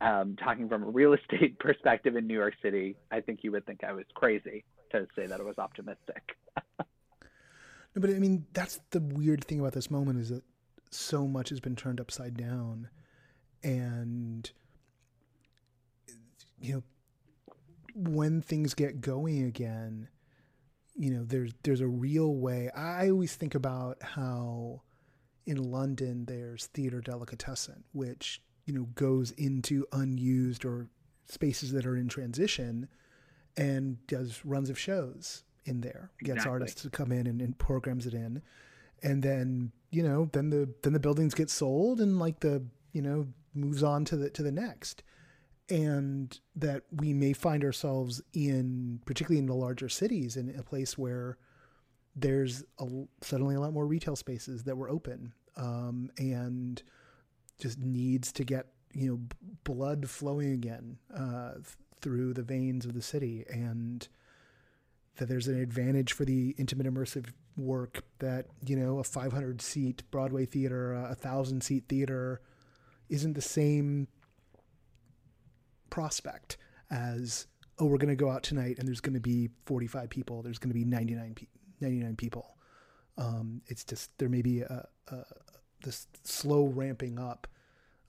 um, talking from a real estate perspective in New York City, I think you would think I was crazy to say that I was optimistic. No, but I mean, that's the weird thing about this moment is that so much has been turned upside down, and you know, when things get going again, you know, there's there's a real way. I always think about how in London there's theater delicatessen, which you know goes into unused or spaces that are in transition, and does runs of shows in there. Gets Exactly. artists to come in and, and programs it in, and then you know then the then the buildings get sold and like the you know moves on to the to the next and that we may find ourselves in particularly in the larger cities in a place where there's a, suddenly a lot more retail spaces that were open um, and just needs to get you know b- blood flowing again uh, through the veins of the city. And that there's an advantage for the intimate immersive work that you know a 500 seat broadway theater a 1000 seat theater isn't the same prospect as oh we're going to go out tonight and there's going to be 45 people there's going to be 99, pe- 99 people. Um, it's just there may be a, a, this slow ramping up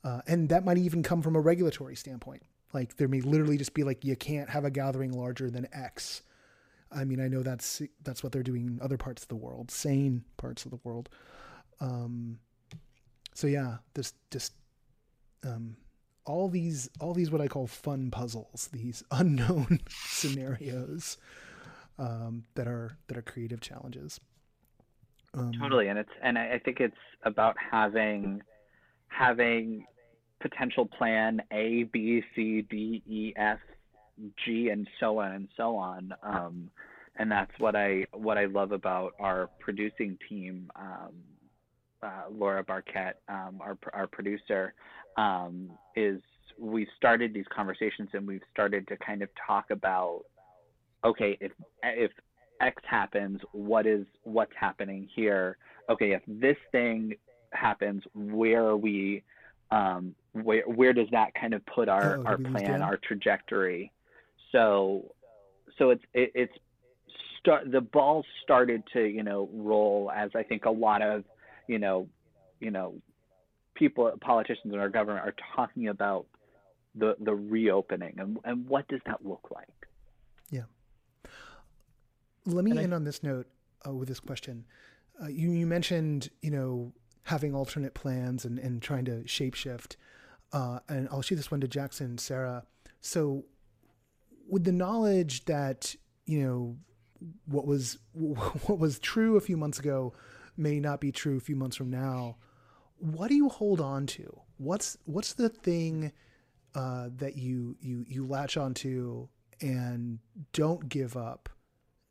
uh, and that might even come from a regulatory standpoint like there may literally just be like you can't have a gathering larger than x I mean, I know that's that's what they're doing in other parts of the world, sane parts of the world. Um, so yeah, this just um, all these all these what I call fun puzzles, these unknown scenarios um, that are that are creative challenges. Um, totally, and it's and I, think it's about having having potential plan A, B, C, D, E, F, G and so on and so on. Um, and that's what I what I love about our producing team. Um, uh, Laura Barquette, um, our our producer, um, is we started these conversations and we've started to kind of talk about okay if if X happens, what is what's happening here? Okay, if this thing happens, where are we? Um, where where does that kind of put our, oh, our plan, our trajectory? So, so it's it, it's start the ball started to you know roll as I think a lot of you know you know people politicians in our government are talking about the the reopening and and what does that look like? Let me and end I, on this note uh, with this question. Uh, you you mentioned you know having alternate plans and and trying to shapeshift. Uh, and I'll shoot this one to Jackson, Sarah. So with the knowledge that you know what was what was true a few months ago may not be true a few months from now what do you hold on to what's what's the thing uh, that you you you latch onto and don't give up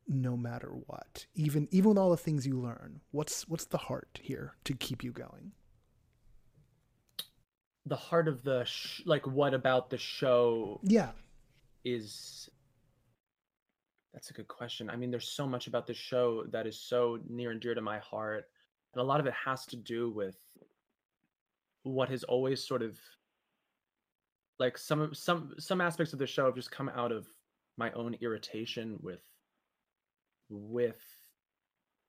no matter what even even with all the things you learn what's what's the heart here to keep you going the heart of the sh- like what about the show yeah is that's a good question. I mean, there's so much about the show that is so near and dear to my heart. And a lot of it has to do with what has always sort of like some some some aspects of the show have just come out of my own irritation with with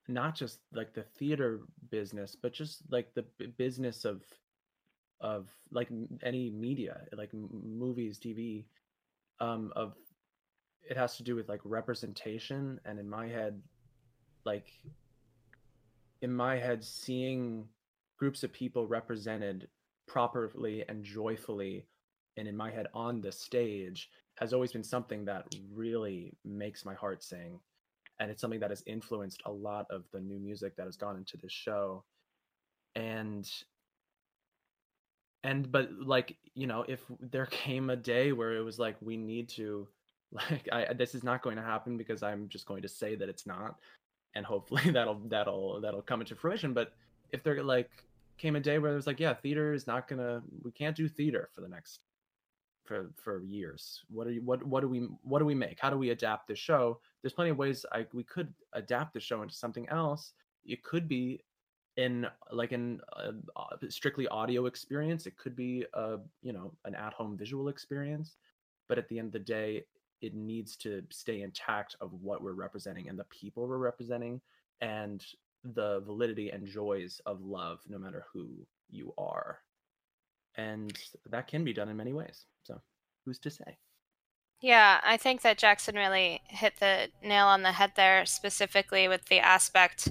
not just like the theater business but just like the business of of like any media like movies tv um, of it has to do with like representation and in my head like in my head seeing groups of people represented properly and joyfully and in my head on the stage has always been something that really makes my heart sing and it's something that has influenced a lot of the new music that has gone into this show. And and but like you know if there came a day where it was like we need to like i this is not going to happen because i'm just going to say that it's not and hopefully that'll that'll that'll come into fruition. But if there like came a day where there's like yeah theater is not gonna we can't do theater for the next for for years. What are you what what do we what do we make? How do we adapt the show there's plenty of ways i we could adapt the show into something else. It could be in like in a, a strictly audio experience. It could be a you know an at-home visual experience. But at the end of the day it needs to stay intact of what we're representing and the people we're representing and the validity and joys of love no matter who you are. And that can be done in many ways. So who's to say yeah i think that jackson really hit the nail on the head there specifically with the aspect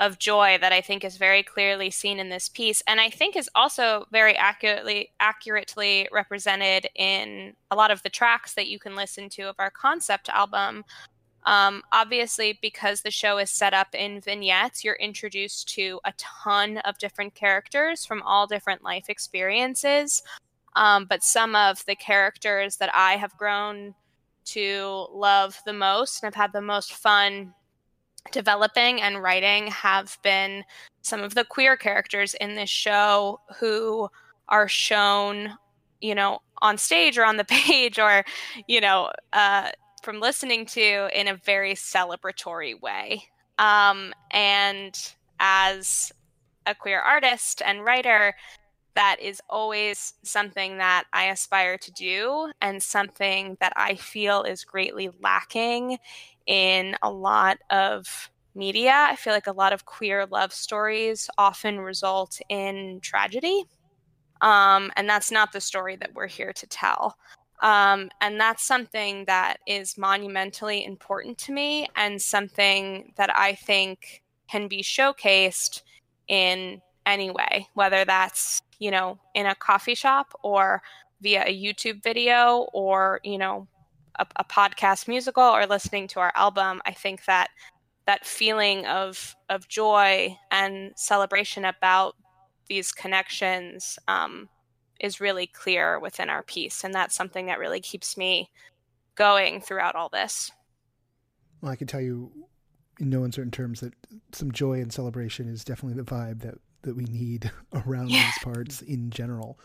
of joy that I think is very clearly seen in this piece, and I think is also very accurately accurately represented in a lot of the tracks that you can listen to of our concept album. Um, obviously, because the show is set up in vignettes, you're introduced to a ton of different characters from all different life experiences. Um, but some of the characters that I have grown to love the most and have had the most fun developing and writing have been some of the queer characters in this show who are shown you know, on stage or on the page or, you know, uh, from listening to in a very celebratory way. Um, and as a queer artist and writer, that is always something that I aspire to do and something that I feel is greatly lacking in a lot of media. I feel like a lot of queer love stories often result in tragedy. Um, and that's not the story that we're here to tell. Um, and that's something that is monumentally important to me and something that I think can be showcased in any way, whether that's, you know, in a coffee shop or via a YouTube video or, you know, a, a podcast musical or listening to our album. I think that that feeling of of joy and celebration about these connections um, is really clear within our piece, and that's something that really keeps me going throughout all this. Well, I can tell you, in no uncertain terms, that some joy and celebration is definitely the vibe that that we need around yeah. these parts in general.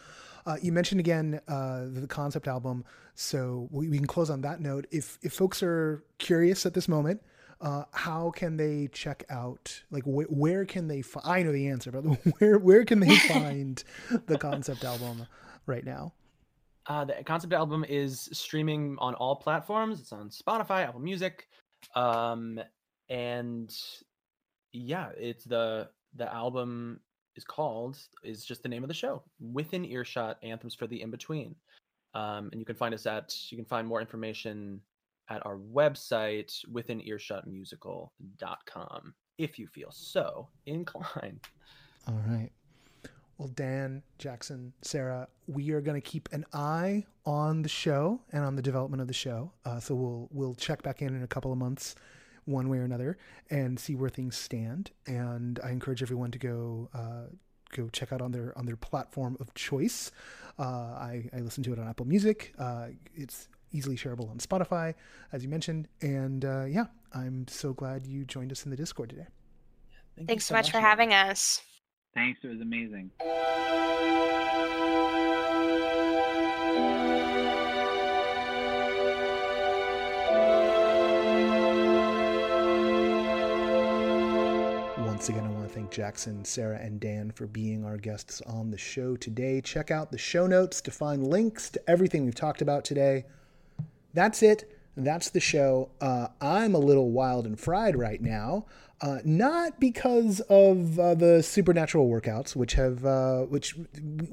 Uh, you mentioned again uh, the concept album, so we, we, can close on that note. If if folks are curious at this moment, uh, how can they check out? Like, wh- where can they? Fi- I know the answer, but where where can they find the concept album right now? Uh, the concept album is streaming on all platforms. It's on Spotify, Apple Music, um, and yeah, it's the the album is called is just the name of the show within earshot anthems for the in between um, and you can find us at you can find more information at our website within earshotmusical.com if you feel so inclined. All right. Well dan jackson sarah we are going to keep an eye on the show and on the development of the show. Uh, so we'll we'll check back in in a couple of months one way or another and see where things stand. And I encourage everyone to go uh, go check out on their on their platform of choice. Uh, I, I listen to it on Apple Music. Uh, it's easily shareable on Spotify, as you mentioned. And uh, yeah, I'm so glad you joined us in the Discord today. Thank Thanks so much for having us. Thanks. It was amazing. Once again, I want to thank Jackson, Sarah, and Dan for being our guests on the show today. Check out the show notes to find links to everything we've talked about today. That's it. That's the show. Uh, I'm a little wild and fried right now, uh, not because of uh, the supernatural workouts, which have uh, which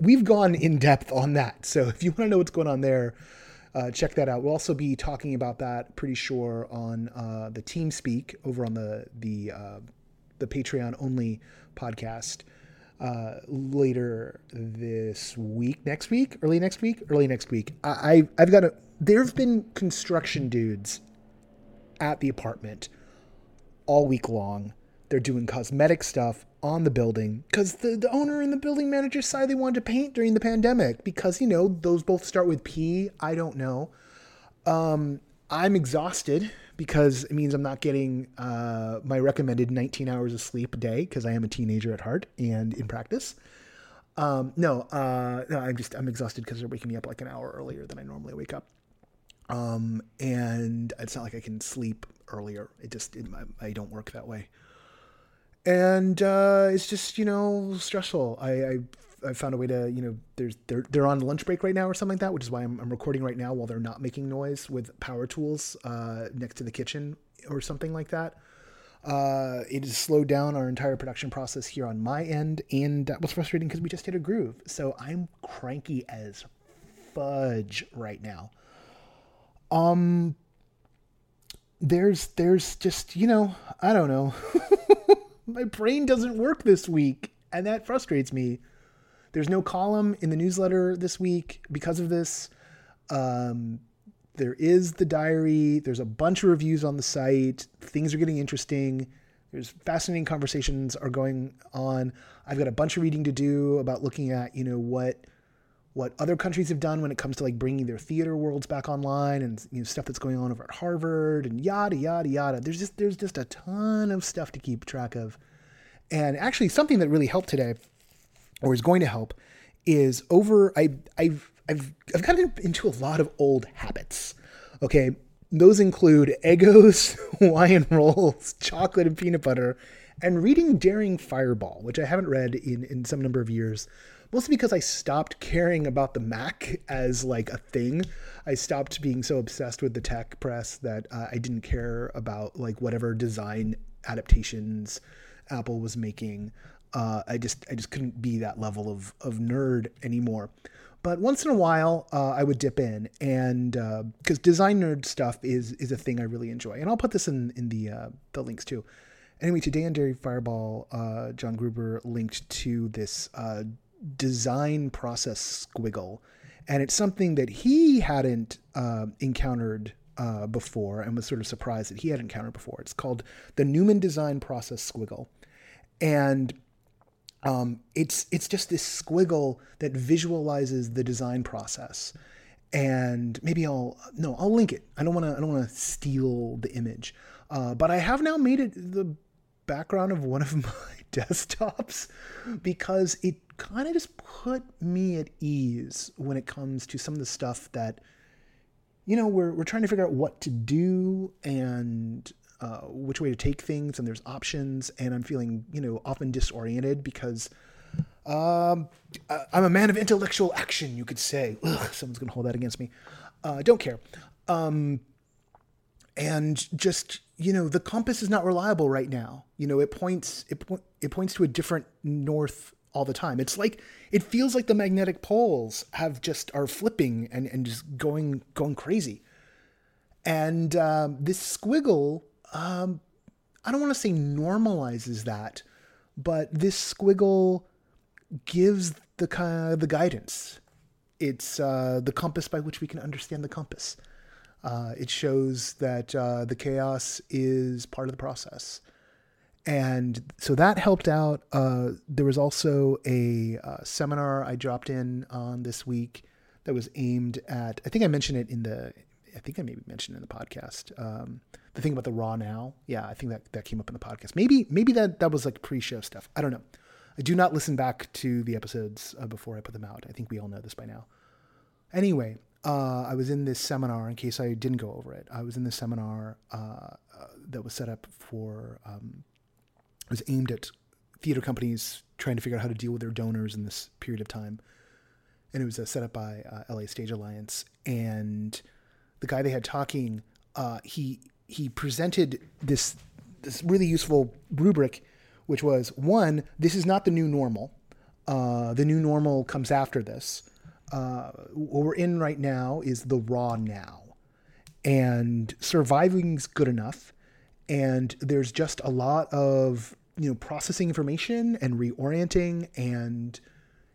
we've gone in depth on that. So if you want to know what's going on there, uh, check that out. We'll also be talking about that, pretty sure, on uh, the Team Speak over on the the uh, the Patreon only podcast uh, later this week, next week, early next week, early next week. I, I've got a. There have been construction dudes at the apartment all week long. They're doing cosmetic stuff on the building because the, the owner and the building manager decided they wanted to paint during the pandemic because, you know, those both start with P. I don't know. Um, I'm exhausted because it means I'm not getting uh, my recommended 19 hours of sleep a day because I am a teenager at heart and in practice. Um, no, uh, no, I'm just I'm exhausted because they're waking me up like an hour earlier than I normally wake up. Um, and it's not like I can sleep earlier. It just it, I, I, don't work that way. And uh, it's just you know stressful. I, I I found a way to, you know, there's they're they're on lunch break right now or something like that, which is why I'm, I'm recording right now while they're not making noise with power tools uh, next to the kitchen or something like that. Uh, it has slowed down our entire production process here on my end, and that was frustrating because we just hit a groove. So I'm cranky as fudge right now. Um, there's there's just you know I don't know, my brain doesn't work this week, and that frustrates me. There's no column in the newsletter this week because of this. Um, there is the diary. There's a bunch of reviews on the site. Things are getting interesting. There's fascinating conversations are going on. I've got a bunch of reading to do about looking at you know what what other countries have done when it comes to like bringing their theater worlds back online and you know stuff that's going on over at Harvard and yada yada yada. There's just there's just a ton of stuff to keep track of. And actually something that really helped today or is going to help is over I I've I've I've gotten into a lot of old habits. Okay, those include Eggos, Hawaiian rolls, chocolate and peanut butter, and reading Daring Fireball, which I haven't read in in some number of years. Mostly because I stopped caring about the Mac as like a thing. I stopped being so obsessed with the tech press that uh, I didn't care about like whatever design adaptations Apple was making. Uh, I just I just couldn't be that level of of nerd anymore. But once in a while, uh, I would dip in, and because uh, design nerd stuff is is a thing I really enjoy, and I'll put this in in the uh, the links too. Anyway, today on Daring Fireball, uh, John Gruber linked to this uh, design process squiggle, and it's something that he hadn't encountered before, and was sort of surprised that he had encountered before. It's called the Newman Design Process Squiggle, and um, it's it's just this squiggle that visualizes the design process, and maybe I'll no I'll link it. I don't want to I don't want to steal the image, uh, but I have now made it the background of one of my desktops because it kind of just put me at ease when it comes to some of the stuff that you know we're we're trying to figure out what to do and uh, which way to take things and there's options and i'm feeling you know often disoriented because um, i'm a man of intellectual action you could say. Ugh, someone's going to hold that against me. Uh, don't care. Um, and just you know the compass is not reliable right now. You know it points it, po- it points to a different north all the time. It's like it feels like the magnetic poles have just are flipping and, and just going going crazy. And um, this squiggle um, I don't want to say normalizes that, but this squiggle gives the of the guidance. It's uh, the compass by which we can understand the compass. Uh, it shows that uh, the chaos is part of the process. And so that helped out. Uh, there was also a uh, seminar I dropped in on this week that was aimed at, I think I mentioned it in the, I think I maybe mentioned in the podcast. Um, the thing about the raw now. Yeah i think that that came up in the podcast. Maybe maybe that that was like pre-show stuff. I don't know. I do not listen back to the episodes uh, before i put them out. I think we all know this by now. Anyway uh, i was in this seminar in case i didn't go over it. I was in this seminar uh, uh that was set up for um, was aimed at theater companies trying to figure out how to deal with their donors in this period of time. And it was uh, set up by uh, la stage alliance. And the guy they had talking he he presented this this really useful rubric, which was one: this is not the new normal. Uh, the new normal comes after this. Uh, what we're in right now is the raw now, and surviving's good enough. And there's just a lot of you know processing information and reorienting and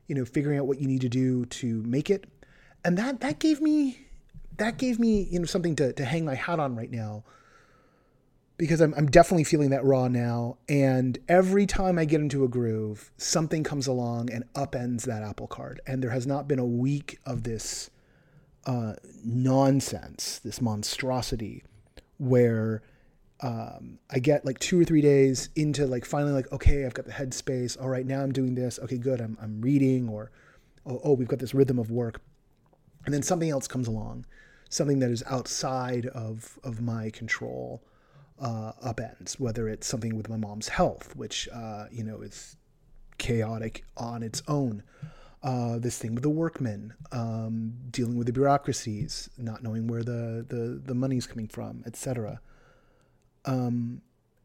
you know figuring out what you need to do to make it. And that that gave me that gave me you know something to, to hang my hat on right now because I'm, I'm definitely feeling that raw now. And every time I get into a groove, something comes along and upends that apple cart. And there has not been a week of this uh, nonsense, this monstrosity, where um, I get like two or three days into like finally like, okay, I've got the headspace. All right, now I'm doing this. Okay, good. I'm, I'm reading or, oh, oh, we've got this rhythm of work. And then something else comes along, something that is outside of, of my control uh, upends, whether it's something with my mom's health, which, uh, you know, is chaotic on its own. Uh, this thing with the workmen, um, dealing with the bureaucracies, not knowing where the, the, the money's coming from, etc. Um,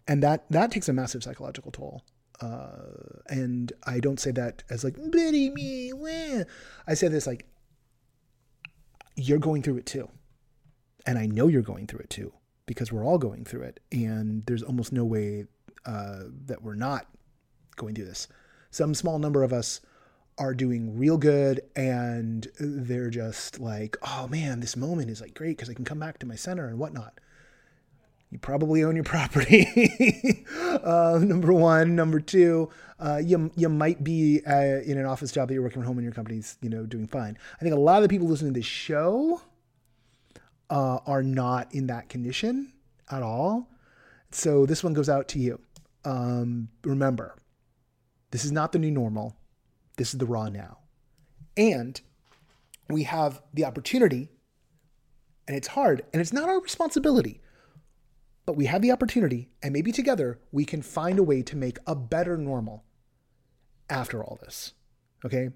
and that, that takes a massive psychological toll. Uh, and I don't say that as like, Betty me, wah. I say this like, you're going through it too. And I know you're going through it too because we're all going through it, and there's almost no way uh, that we're not going through this. Some small number of us are doing real good, and they're just like, "Oh man, this moment is like great because I can come back to my center and whatnot." You probably own your property. uh, number one, number two, uh, you you might be uh, in an office job that you're working from home, and your company's you know doing fine. I think a lot of the people listening to this show uh, are not in that condition at all. So this one goes out to you. Um, remember, this is not the new normal. This is the raw now. And we have the opportunity, and it's hard, and it's not our responsibility, but we have the opportunity, and maybe together we can find a way to make a better normal after all this. Okay?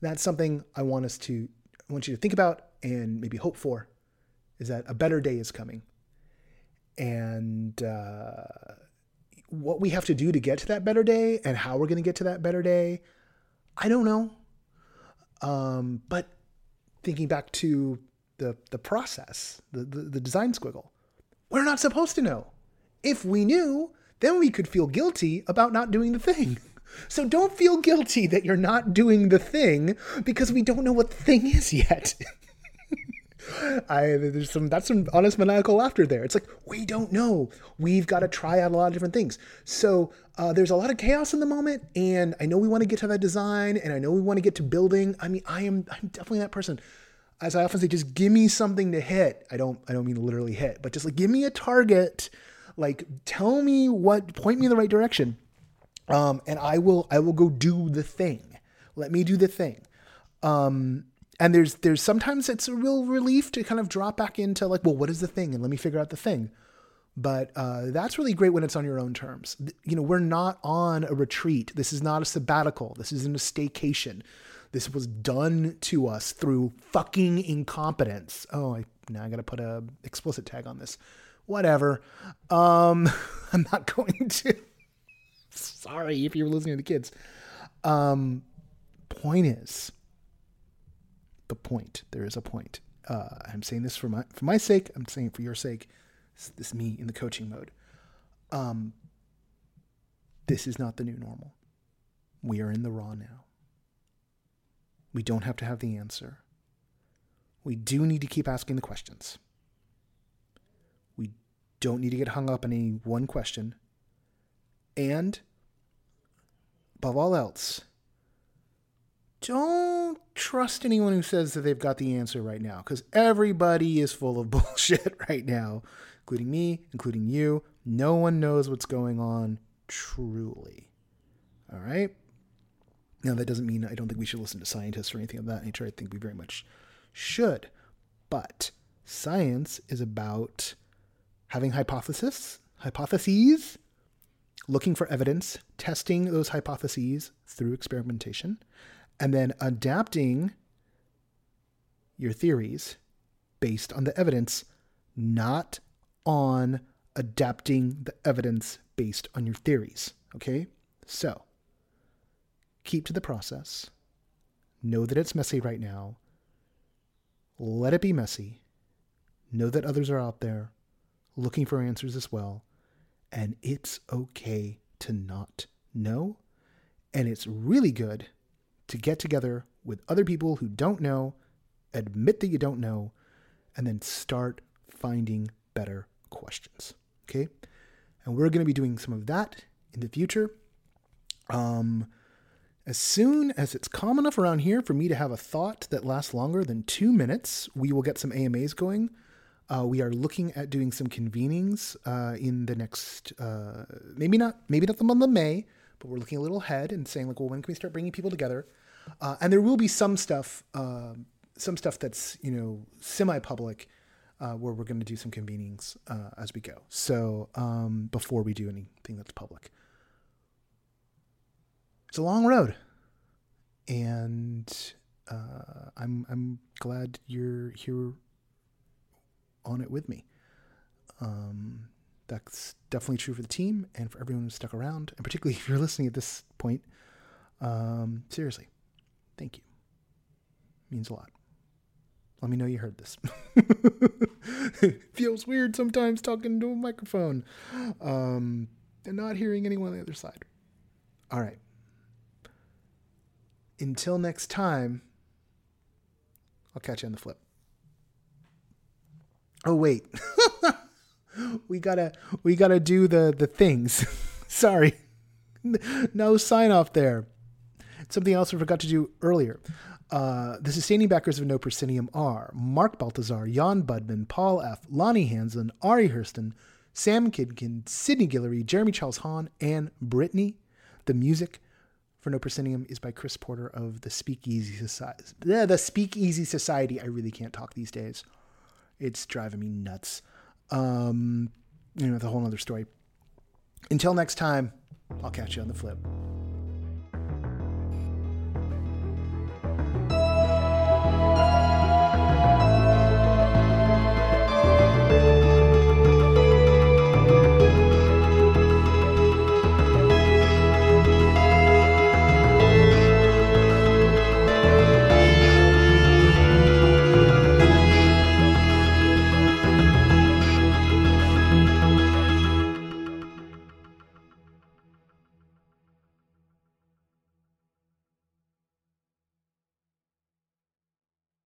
That's something I want us to, I want you to think about and maybe hope for is that a better day is coming. And uh, what we have to do to get to that better day and how we're going to get to that better day, I don't know. Um, but thinking back to the, the process, the, the, the design squiggle, we're not supposed to know. If we knew, then we could feel guilty about not doing the thing. So don't feel guilty that you're not doing the thing because we don't know what the thing is yet. I there's some that's some honest maniacal laughter there. It's like we don't know. We've got to try out a lot of different things. So uh, there's a lot of chaos in the moment, and I know we want to get to that design, and I know we want to get to building. I mean, I am I'm definitely that person. As I often say, just give me something to hit. I don't I don't mean literally hit, but just like give me a target. Like tell me what point me in the right direction, um, and I will I will go do the thing. Let me do the thing. Um, and there's there's sometimes it's a real relief to kind of drop back into like well what is the thing and let me figure out the thing but uh, that's really great when it's on your own terms you know we're not on a retreat this is not a sabbatical this isn't a staycation this was done to us through fucking incompetence oh I, now i gotta put a explicit tag on this whatever um i'm not going to sorry if you're listening to the kids um point is the point. There is a point. Uh, I'm saying this for my for my sake. I'm saying it for your sake. This, this is me in the coaching mode. Um, this is not the new normal. We are in the raw now. We don't have to have the answer. We do need to keep asking the questions. We don't need to get hung up on any one question. And above all else, don't trust anyone who says that they've got the answer right now because everybody is full of bullshit right now, including me, including you. No one knows what's going on truly. All right? Now, that doesn't mean I don't think we should listen to scientists or anything of that nature. I think we very much should. But science is about having hypotheses, hypotheses, looking for evidence, testing those hypotheses through experimentation, and then adapting your theories based on the evidence, not on adapting the evidence based on your theories. Okay? So, keep to the process. Know that it's messy right now. Let it be messy. Know that others are out there looking for answers as well. And it's okay to not know. And it's really good to get together with other people who don't know, admit that you don't know, and then start finding better questions. Okay? And we're going to be doing some of that in the future. Um, as soon as it's calm enough around here for me to have a thought that lasts longer than two minutes, we will get some AMAs going. Uh, we are looking at doing some convenings uh, in the next, uh, maybe not, maybe not the month of May, but we're looking a little ahead and saying like, well, when can we start bringing people together? Uh, and there will be some stuff, uh, some stuff that's you know semi-public, uh, where we're going to do some convenings uh, as we go. So um, before we do anything that's public, it's a long road, and uh, I'm I'm glad you're here on it with me. Um, that's definitely true for the team and for everyone who's stuck around, and particularly if you're listening at this point. Um, seriously, Thank you. Means a lot. Let me know you heard this. Feels weird sometimes talking to a microphone um, and not hearing anyone on the other side. All right. Until next time, I'll catch you on the flip. Oh wait. we gotta we gotta do the the things. Sorry. No sign off there. Something else I forgot to do earlier. Uh, the sustaining backers of No Proscenium are Mark Baltazar, Jan Budman, Paul F., Lonnie Hansen, Ari Hurston, Sam Kidkin, Sidney Guillory, Jeremy Charles Hahn, and Brittany. The music for No Proscenium is by Chris Porter of the Speakeasy Society. The Speakeasy Society. I really can't talk these days. It's driving me nuts. Um, you know, it's a whole other story. Until next time, I'll catch you on the flip.